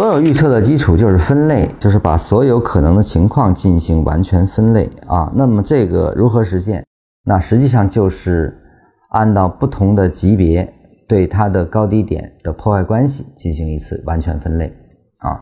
所有预测的基础就是分类，就是把所有可能的情况进行完全分类啊。那么这个如何实现？那实际上就是按照不同的级别对它的高低点的破坏关系进行一次完全分类啊。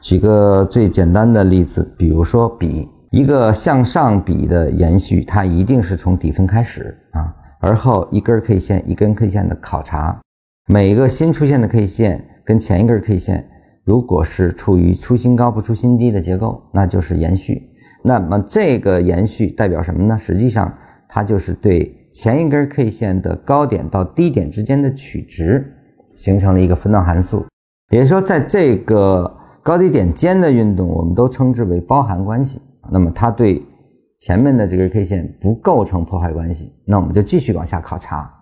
举个最简单的例子，比如说比，一个向上比的延续，它一定是从底分开始啊，而后一根 K 线一根 K 线的考察，每一个新出现的 K 线跟前一根 K 线，如果是处于出新高不出新低的结构，那就是延续。那么这个延续代表什么呢？实际上它就是对前一根 K 线的高点到低点之间的取值形成了一个分段函数，也就是说在这个。高低点间的运动，我们都称之为包含关系。那么它对前面的这根 K 线不构成破坏关系，那我们就继续往下考察，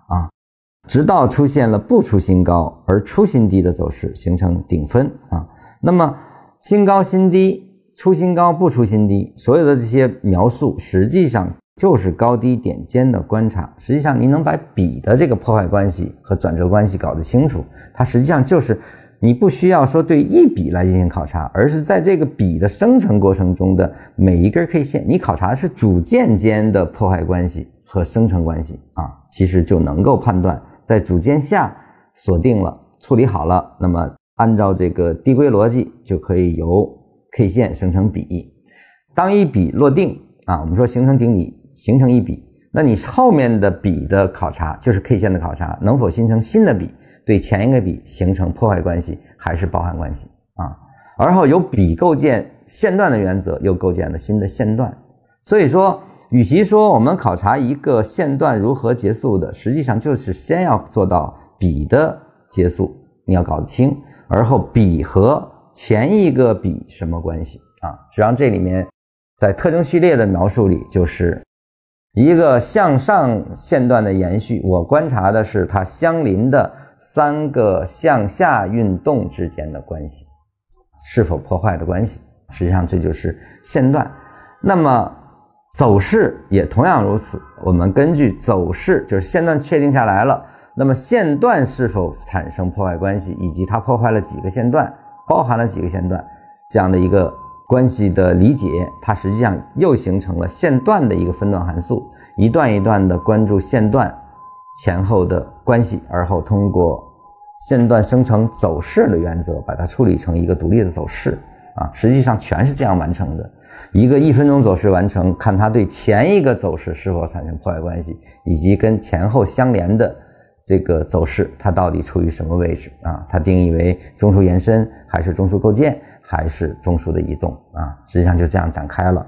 直到出现了不出新高而出新低的走势，形成顶分啊。那么新高新低、出新高不出新低，所有的这些描述，实际上就是高低点间的观察。实际上，您能把笔的这个破坏关系和转折关系搞得清楚，它实际上就是。你不需要说对一笔来进行考察，而是在这个笔的生成过程中的每一根 K 线，你考察的是主件间的破坏关系和生成关系啊，其实就能够判断在主件下锁定了、处理好了，那么按照这个递归逻辑，就可以由 K 线生成笔。当一笔落定啊，我们说形成顶底，形成一笔，那你后面的笔的考察就是 K 线的考察，能否形成新的笔？对前一个笔形成破坏关系还是包含关系啊？而后由笔构建线段的原则，又构建了新的线段。所以说，与其说我们考察一个线段如何结束的，实际上就是先要做到笔的结束你要搞得清，而后笔和前一个笔什么关系啊？实际上这里面在特征序列的描述里就是。一个向上线段的延续，我观察的是它相邻的三个向下运动之间的关系是否破坏的关系。实际上这就是线段。那么走势也同样如此。我们根据走势，就是线段确定下来了，那么线段是否产生破坏关系，以及它破坏了几个线段，包含了几个线段，这样的一个。关系的理解，它实际上又形成了线段的一个分段函数，一段一段的关注线段前后的关系，而后通过线段生成走势的原则，把它处理成一个独立的走势啊，实际上全是这样完成的。一个一分钟走势完成，看它对前一个走势是否产生破坏关系，以及跟前后相连的。这个走势它到底处于什么位置啊？它定义为中枢延伸，还是中枢构建，还是中枢的移动啊？实际上就这样展开了。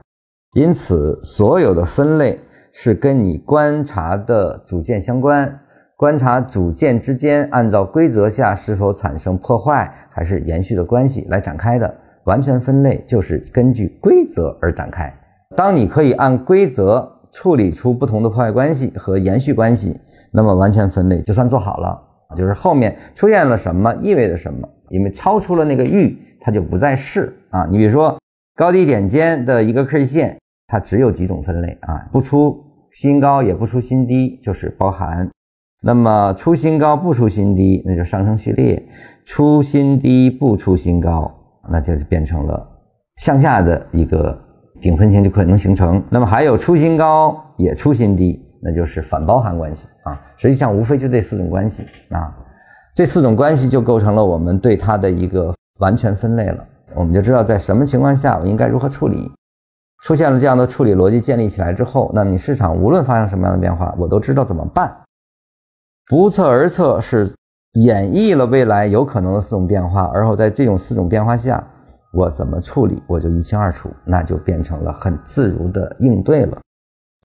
因此，所有的分类是跟你观察的主件相关，观察主件之间按照规则下是否产生破坏还是延续的关系来展开的。完全分类就是根据规则而展开。当你可以按规则。处理出不同的破坏关系和延续关系，那么完全分类就算做好了。就是后面出现了什么，意味着什么，因为超出了那个域，它就不再是啊。你比如说高低点间的一个 K 线，它只有几种分类啊，不出新高也不出新低，就是包含；那么出新高不出新低，那就上升序列；出新低不出新高，那就变成了向下的一个。顶分型就可能形成，那么还有出新高也出新低，那就是反包含关系啊。实际上无非就这四种关系啊，这四种关系就构成了我们对它的一个完全分类了。我们就知道在什么情况下我应该如何处理。出现了这样的处理逻辑建立起来之后，那么你市场无论发生什么样的变化，我都知道怎么办。不测而测是演绎了未来有可能的四种变化，而后在这种四种变化下。我怎么处理，我就一清二楚，那就变成了很自如的应对了。